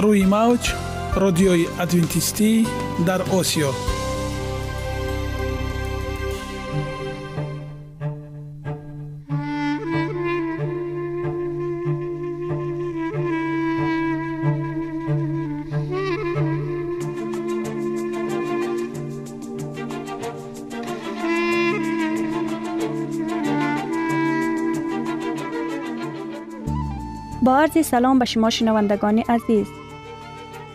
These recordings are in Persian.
روی موج رادیوی ادوینتیستی در آسیا. با سلام به شما شنوندگان عزیز.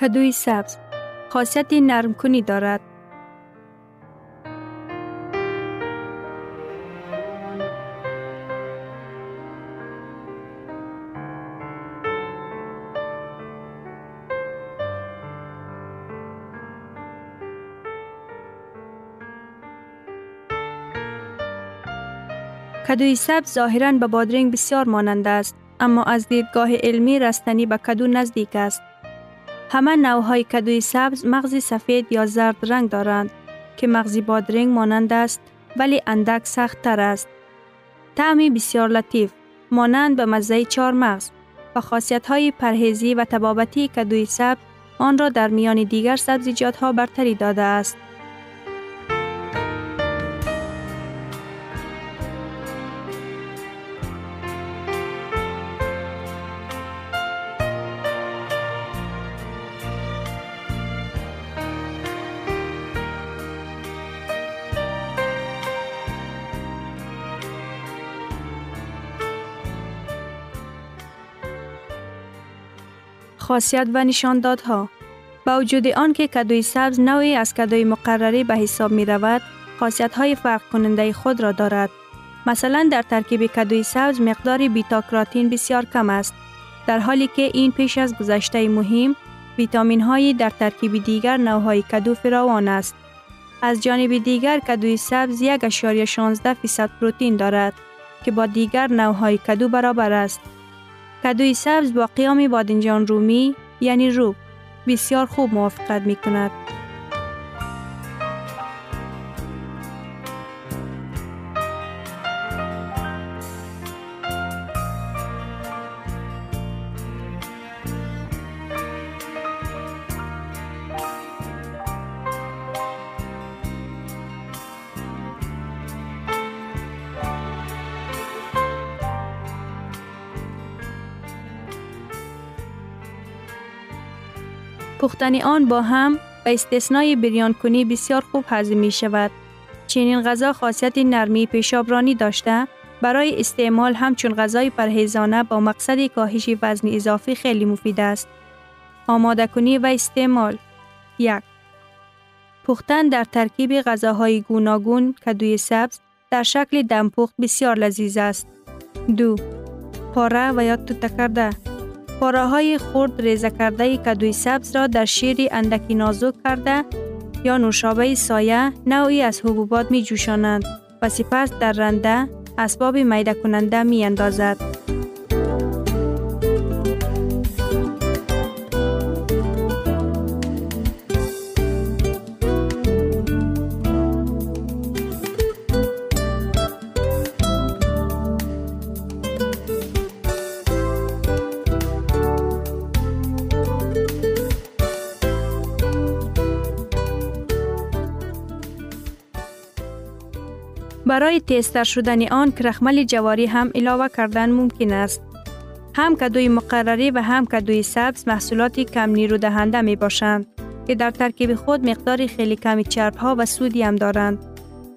کدوی سبز خاصیت نرم کنی دارد. کدوی سبز ظاهراً به بادرنگ بسیار مانند است اما از دیدگاه علمی رستنی به کدو نزدیک است. همه نوهای کدوی سبز مغزی سفید یا زرد رنگ دارند که مغزی بادرنگ مانند است ولی اندک سخت تر است. تعمی بسیار لطیف مانند به مزه چار مغز و خاصیت های پرهیزی و تبابتی کدوی سبز آن را در میان دیگر سبزیجات ها برتری داده است. خاصیت و نشاندادها با وجود آن که کدوی سبز نوعی از کدوی مقرری به حساب می رود، خاصیت های فرق کننده خود را دارد. مثلا در ترکیب کدوی سبز مقدار بیتا کراتین بسیار کم است. در حالی که این پیش از گذشته مهم ویتامین هایی در ترکیب دیگر نوهای کدو فراوان است. از جانب دیگر کدوی سبز 1.16 فیصد پروتین دارد که با دیگر نوهای کدو برابر است. کدوی سبز با قیام بادنجان رومی یعنی روب بسیار خوب موافقت می کند. پختن آن با هم به استثنای بریان کنی بسیار خوب هضم می شود. چنین غذا خاصیت نرمی پیشابرانی داشته برای استعمال همچون غذای پرهیزانه با مقصد کاهش وزن اضافی خیلی مفید است. آماده کنی و استعمال یک پختن در ترکیب غذاهای گوناگون کدوی سبز در شکل دمپخت بسیار لذیذ است. دو پاره و یا توته کرده پاره های خرد ریزه کرده کدوی سبز را در شیری اندکی نازک کرده یا نوشابه سایه نوعی از حبوبات می جوشانند و سپس در رنده اسباب میده کننده می اندازد. برای تیستر شدن آن کرخمل جواری هم علاوه کردن ممکن است. هم کدوی مقرری و هم کدوی سبز محصولات کم نیرو دهنده می باشند که در ترکیب خود مقداری خیلی کمی چرب ها و سودی هم دارند.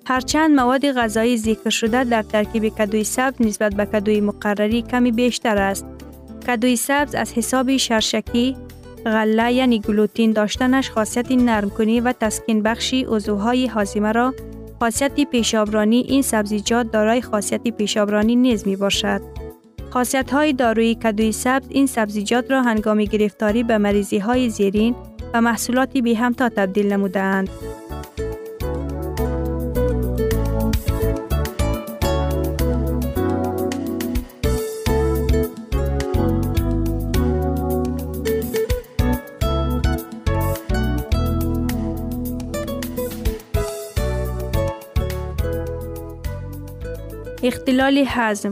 هرچند مواد غذایی ذکر شده در ترکیب کدوی سبز نسبت به کدوی مقرری کمی بیشتر است. کدوی سبز از حساب شرشکی، غله یعنی گلوتین داشتنش خاصیت نرم کنی و تسکین بخشی عضوهای هاضمه را خاصیت پیشابرانی این سبزیجات دارای خاصیت پیشابرانی نیز می باشد. خاصیت های دارویی کدوی سبز این سبزیجات را هنگام گرفتاری به مریضی های زیرین و محصولاتی به همتا تبدیل نمودند. اختلال هضم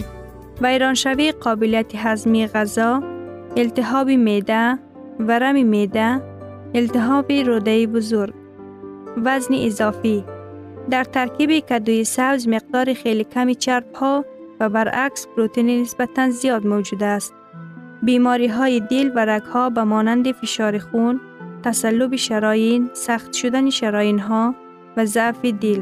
ویرانشوی قابلیت هضمی غذا التهاب معده ورم معده التهاب روده بزرگ. وزن اضافی در ترکیب کدوی سبز مقدار خیلی کمی چرب ها و برعکس پروتئین نسبتا زیاد موجود است. بیماری های دل و رگ ها به مانند فشار خون تسلب شراین سخت شدن شراین ها و ضعف دل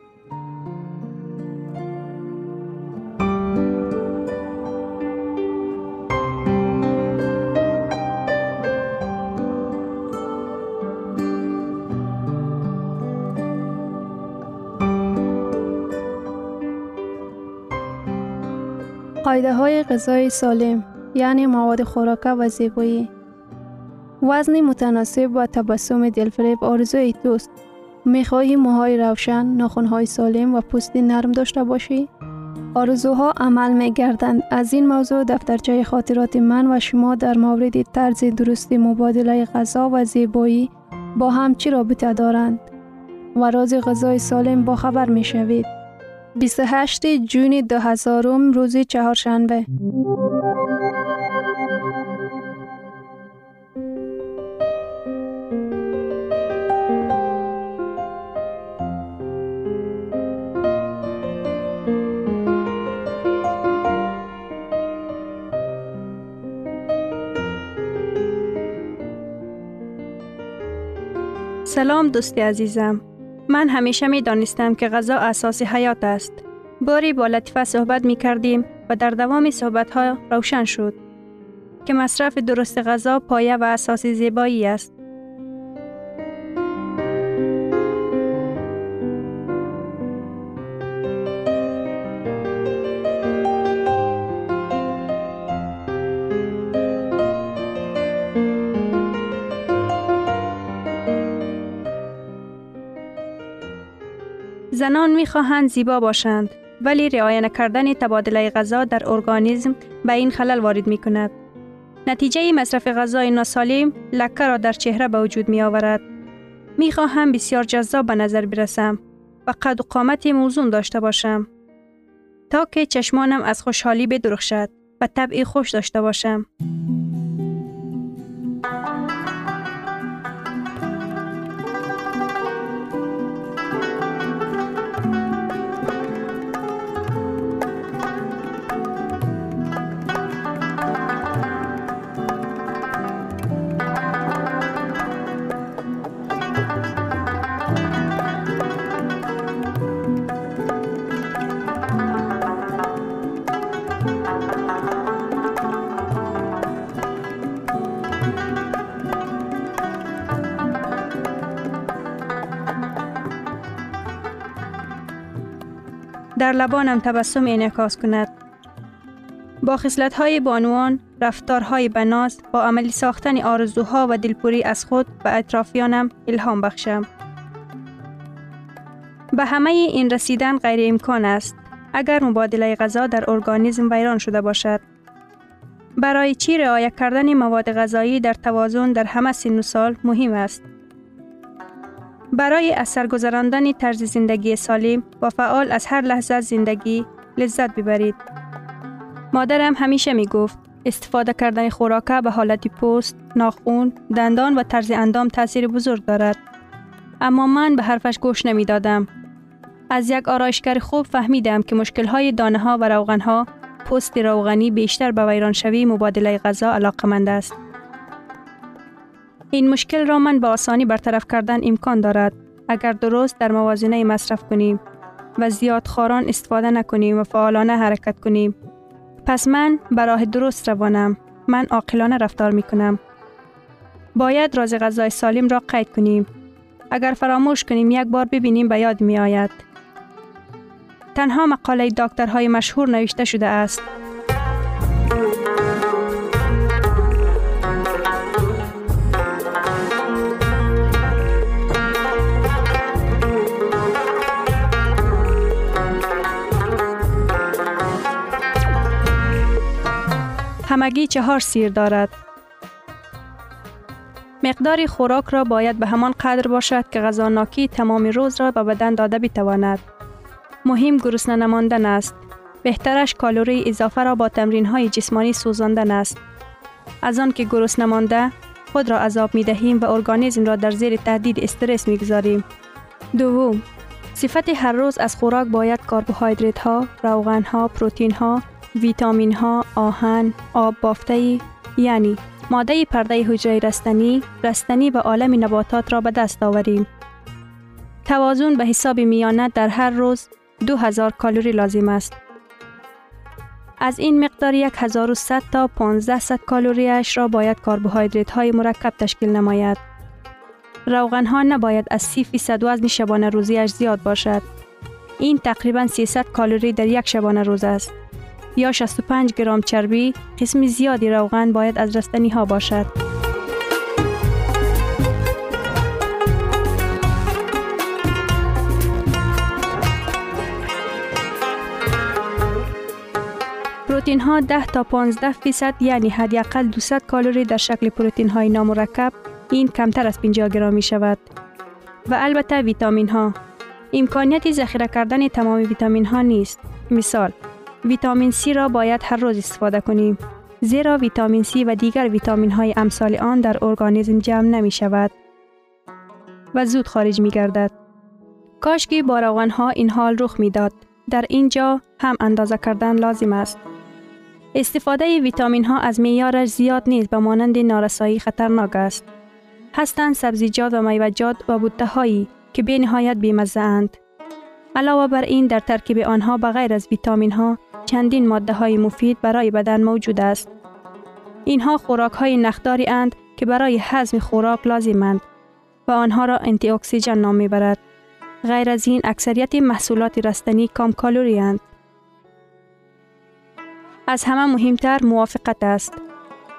قایده های غذای سالم یعنی مواد خوراکه و زیبایی وزن متناسب و تبسم دلفریب آرزوی توست می‌خواهی موهای روشن، ناخونهای سالم و پوستی نرم داشته باشی؟ آرزوها عمل می گردند. از این موضوع دفترچه خاطرات من و شما در مورد طرز درستی مبادله غذا و زیبایی با هم چی رابطه دارند و راز غذای سالم با خبر می شوید. 28 جون 2000 روز چهارشنبه سلام دوستی عزیزم. من همیشه می دانستم که غذا اساس حیات است. باری با لطفه صحبت می کردیم و در دوام صحبت ها روشن شد که مصرف درست غذا پایه و اساس زیبایی است. زنان می خواهند زیبا باشند ولی رعایت نکردن تبادله غذا در ارگانیسم به این خلل وارد می کند. نتیجه مصرف غذای ناسالم لکه را در چهره به وجود می آورد. می خواهم بسیار جذاب به نظر برسم و قد و قامت موزون داشته باشم. تا که چشمانم از خوشحالی بدرخشد و طبعی خوش داشته باشم. در لبانم تبسم انعکاس کند. با خصلت های بانوان، رفتارهای بناز، با عملی ساختن آرزوها و دلپوری از خود به اطرافیانم الهام بخشم. به همه این رسیدن غیر امکان است اگر مبادله غذا در ارگانیسم ویران شده باشد. برای چی رعایت کردن مواد غذایی در توازن در همه سن سال مهم است. برای اثر گذراندن طرز زندگی سالم و فعال از هر لحظه زندگی لذت ببرید. مادرم همیشه می گفت استفاده کردن خوراکه به حالت پوست، ناخون، دندان و طرز اندام تاثیر بزرگ دارد. اما من به حرفش گوش نمی دادم. از یک آرایشگر خوب فهمیدم که مشکل های دانه ها و روغن ها پوست روغنی بیشتر به ویرانشوی مبادله غذا علاقمند است. این مشکل را من با آسانی برطرف کردن امکان دارد اگر درست در موازنه مصرف کنیم و زیاد خاران استفاده نکنیم و فعالانه حرکت کنیم. پس من به راه درست روانم. من عاقلانه رفتار می کنم. باید راز غذای سالم را قید کنیم. اگر فراموش کنیم یک بار ببینیم به یاد می آید. تنها مقاله دکترهای مشهور نوشته شده است. همگی چهار سیر دارد. مقدار خوراک را باید به همان قدر باشد که غذاناکی تمام روز را به بدن داده بتواند. مهم گرسنه نماندن است. بهترش کالوری اضافه را با تمرین های جسمانی سوزاندن است. از آن که گرسنه مانده خود را عذاب می دهیم و ارگانیسم را در زیر تهدید استرس می گذاریم. دوم صفت هر روز از خوراک باید کربوهیدرات ها، روغن ها، پروتین ها، ویتامین ها، آهن، آب بافته یعنی ماده پرده حجره رستنی، رستنی و عالم نباتات را به دست آوریم. توازن به حساب میانه در هر روز 2000 کالری لازم است. از این مقدار 1100 تا 1500 کالریش را باید کربوهیدرات های مرکب تشکیل نماید. روغن ها نباید از 30 فیصد وزن شبانه روزیش زیاد باشد. این تقریبا 300 کالری در یک شبانه روز است. یا 65 گرم چربی قسم زیادی روغن باید از رستنی ها باشد. پروتین ها 10 تا 15 فیصد یعنی حداقل 200 کالری در شکل پروتین های نامرکب این کمتر از 50 گرم می شود. و البته ویتامین ها امکانیت ذخیره کردن تمام ویتامین ها نیست. مثال ویتامین C را باید هر روز استفاده کنیم. زیرا ویتامین C و دیگر ویتامین های امثال آن در ارگانیسم جمع نمی شود و زود خارج می گردد. کاشکی با روغن ها این حال رخ می داد. در اینجا هم اندازه کردن لازم است. استفاده ویتامین ها از معیارش زیاد نیست به مانند نارسایی خطرناک است. هستند سبزیجات و میوجات و بوته هایی که به نهایت بیمزه اند. علاوه بر این در ترکیب آنها بغیر از ویتامین ها چندین ماده های مفید برای بدن موجود است. اینها خوراک های نخداری اند که برای هضم خوراک لازمند و آنها را انتی اکسیدان نام می‌برد. غیر از این اکثریت محصولات رستنی کم کالری اند. از همه مهمتر موافقت است.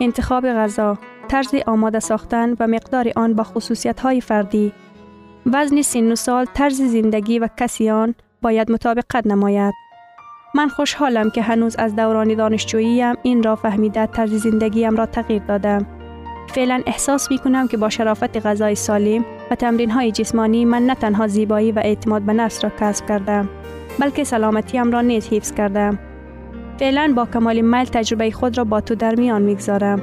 انتخاب غذا، طرز آماده ساختن و مقدار آن با خصوصیت های فردی، وزن سن و سال، طرز زندگی و کسی آن باید مطابقت نماید. من خوشحالم که هنوز از دوران دانشجوییم این را فهمیده طرز زندگیم را تغییر دادم. فعلا احساس می کنم که با شرافت غذای سالم و تمرین های جسمانی من نه تنها زیبایی و اعتماد به نفس را کسب کردم بلکه سلامتیم را نیز حفظ کردم. فعلا با کمال میل تجربه خود را با تو در میان می‌گذارم.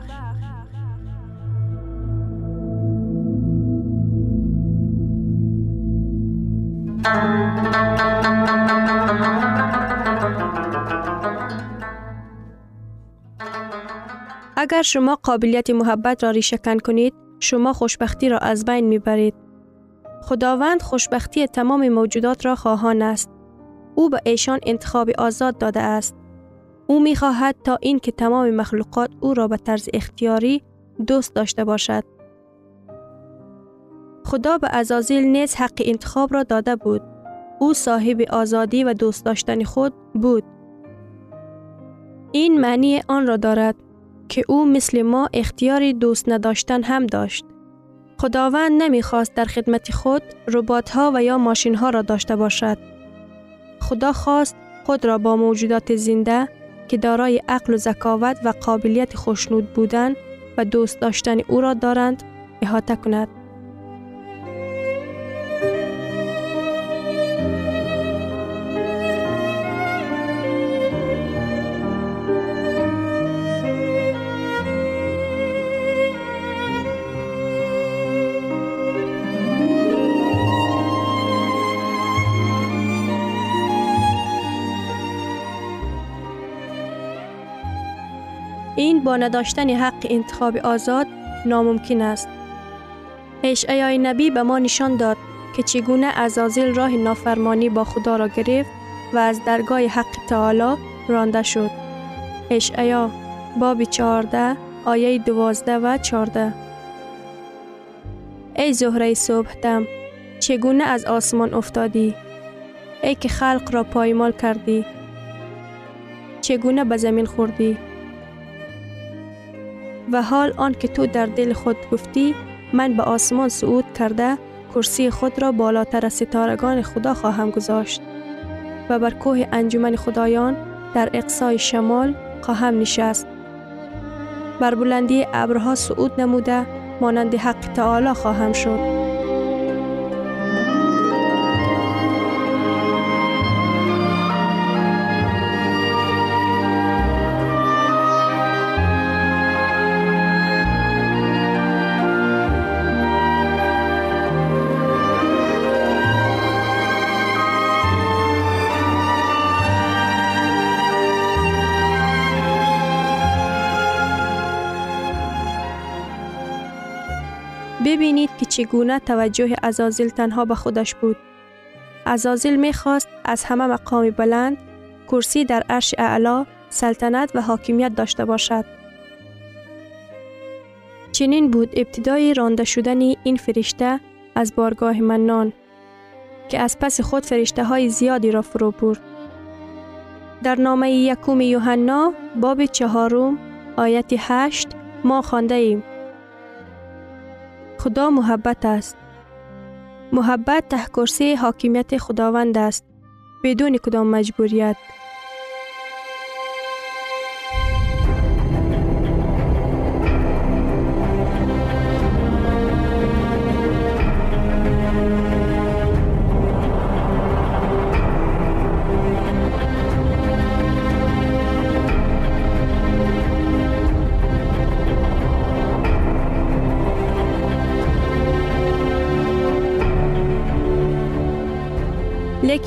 اگر شما قابلیت محبت را ریشه کنید شما خوشبختی را از بین می برید. خداوند خوشبختی تمام موجودات را خواهان است. او به ایشان انتخاب آزاد داده است. او می خواهد تا این که تمام مخلوقات او را به طرز اختیاری دوست داشته باشد. خدا به ازازیل نیز حق انتخاب را داده بود. او صاحب آزادی و دوست داشتن خود بود. این معنی آن را دارد که او مثل ما اختیاری دوست نداشتن هم داشت. خداوند نمی‌خواست در خدمت خود ربات ها و یا ماشین ها را داشته باشد. خدا خواست خود را با موجودات زنده که دارای عقل و ذکاوت و قابلیت خوشنود بودن و دوست داشتن او را دارند احاطه کند. با نداشتن حق انتخاب آزاد ناممکن است. اشعیای نبی به ما نشان داد که چگونه ازازیل راه نافرمانی با خدا را گرفت و از درگاه حق تعالی رانده شد. اشعیا باب 14 آیه 12 و 14 ای زهره صبح دم چگونه از آسمان افتادی ای که خلق را پایمال کردی چگونه به زمین خوردی و حال آن که تو در دل خود گفتی من به آسمان صعود کرده کرسی خود را بالاتر از ستارگان خدا خواهم گذاشت و بر کوه انجمن خدایان در اقصای شمال خواهم نشست. بر بلندی ابرها صعود نموده مانند حق تعالی خواهم شد. چگونه توجه ازازیل تنها به خودش بود. ازازیل می خواست از همه مقام بلند، کرسی در عرش اعلا، سلطنت و حاکمیت داشته باشد. چنین بود ابتدای رانده شدن این فرشته از بارگاه منان که از پس خود فرشته های زیادی را فرو برد. در نامه یکوم یوحنا باب چهارم آیت هشت ما خانده ایم. خدا محبت است. محبت ته کرسی حاکمیت خداوند است بدون کدام مجبوریت.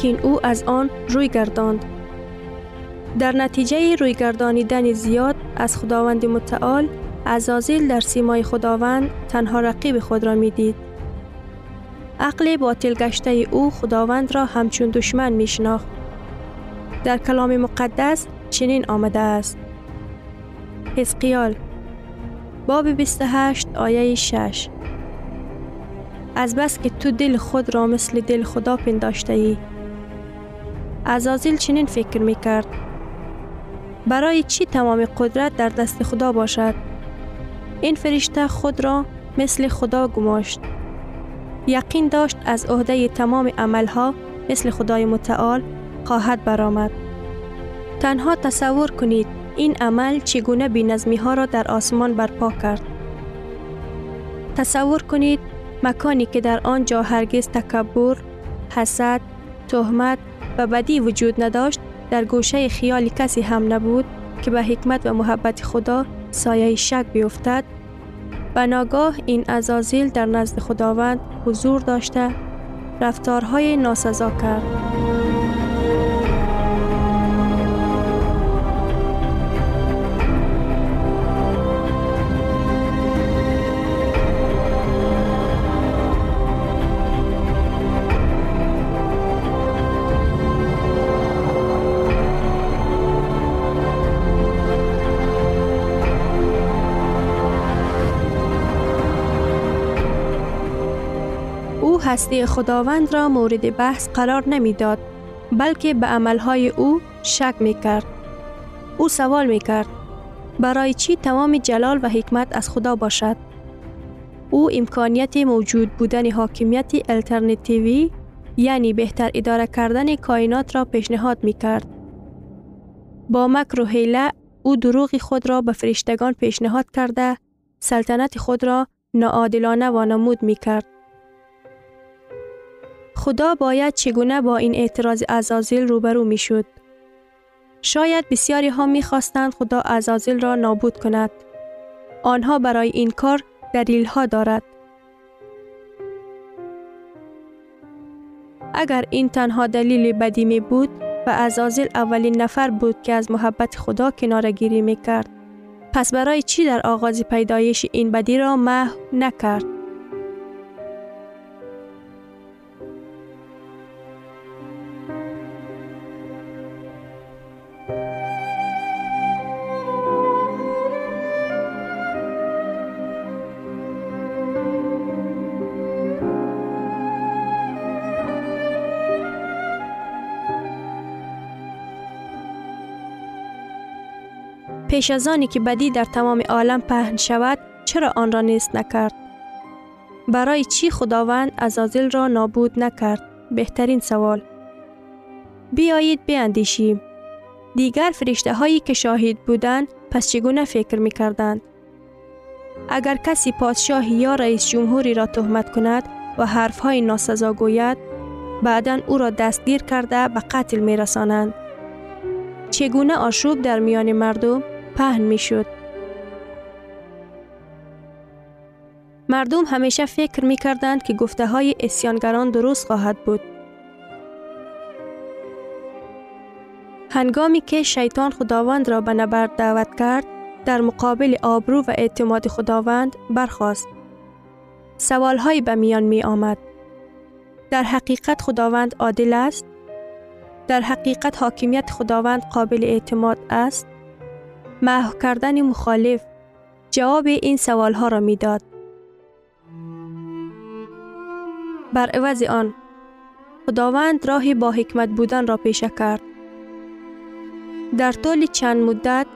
لیکن او از آن روی گرداند. در نتیجه روی گردانیدن زیاد از خداوند متعال ازازیل در سیمای خداوند تنها رقیب خود را می دید. عقل باطل گشته او خداوند را همچون دشمن می شناخت. در کلام مقدس چنین آمده است. حزقیال باب 28 آیه 6 از بس که تو دل خود را مثل دل خدا پنداشته ای. ازازیل چنین فکر می کرد. برای چی تمام قدرت در دست خدا باشد؟ این فرشته خود را مثل خدا گماشت. یقین داشت از عهده تمام عملها مثل خدای متعال خواهد برآمد. تنها تصور کنید این عمل چگونه بینظمی ها را در آسمان برپا کرد. تصور کنید مکانی که در آنجا هرگز تکبر، حسد، تهمت و بدی وجود نداشت در گوشه خیال کسی هم نبود که به حکمت و محبت خدا سایه شک بیفتد و ناگاه این ازازیل در نزد خداوند حضور داشته رفتارهای ناسزا کرد. هستی خداوند را مورد بحث قرار نمی‌داد بلکه به عملهای او شک می کرد. او سوال می کرد برای چی تمام جلال و حکمت از خدا باشد؟ او امکانیت موجود بودن حاکمیت الترنتیوی یعنی بهتر اداره کردن کائنات را پیشنهاد می کرد. با مکر و حیله او دروغ خود را به فرشتگان پیشنهاد کرده سلطنت خود را ناعادلانه وانمود می کرد. خدا باید چگونه با این اعتراض ازازیل روبرو می شد. شاید بسیاری ها می خواستند خدا ازازیل را نابود کند. آنها برای این کار دلیل ها دارد. اگر این تنها دلیل بدی می بود و ازازیل اولین نفر بود که از محبت خدا کناره گیری می کرد. پس برای چی در آغاز پیدایش این بدی را محو نکرد؟ پیش از آنی که بدی در تمام عالم پهن شود چرا آن را نیست نکرد؟ برای چی خداوند ازازل را نابود نکرد؟ بهترین سوال. بیایید بیاندیشیم. دیگر فرشته هایی که شاهد بودند پس چگونه فکر می کردند؟ اگر کسی پادشاهی یا رئیس جمهوری را تهمت کند و حرف های ناسزا گوید بعدا او را دستگیر کرده به قتل می رسانند. چگونه آشوب در میان مردم پهن می شد. مردم همیشه فکر می کردند که گفته های اسیانگران درست خواهد بود. هنگامی که شیطان خداوند را به نبرد دعوت کرد، در مقابل آبرو و اعتماد خداوند برخواست. سوال به میان می آمد. در حقیقت خداوند عادل است؟ در حقیقت حاکمیت خداوند قابل اعتماد است؟ محو کردن مخالف جواب این سوال ها را می داد. بر عوض آن خداوند راهی با حکمت بودن را پیشه کرد. در طول چند مدت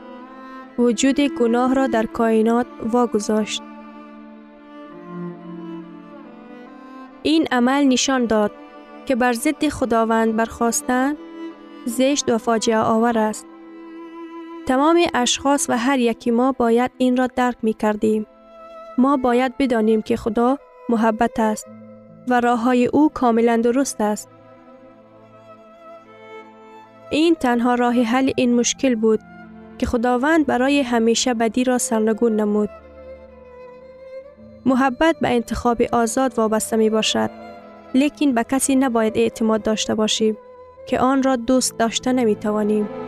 وجود گناه را در کائنات واگذاشت. این عمل نشان داد که بر ضد خداوند برخواستن زشت و فاجعه آور است. تمام اشخاص و هر یکی ما باید این را درک می کردیم. ما باید بدانیم که خدا محبت است و راه های او کاملا درست است. این تنها راه حل این مشکل بود که خداوند برای همیشه بدی را سرنگون نمود. محبت به انتخاب آزاد وابسته می باشد. لیکن به کسی نباید اعتماد داشته باشیم که آن را دوست داشته نمی توانیم.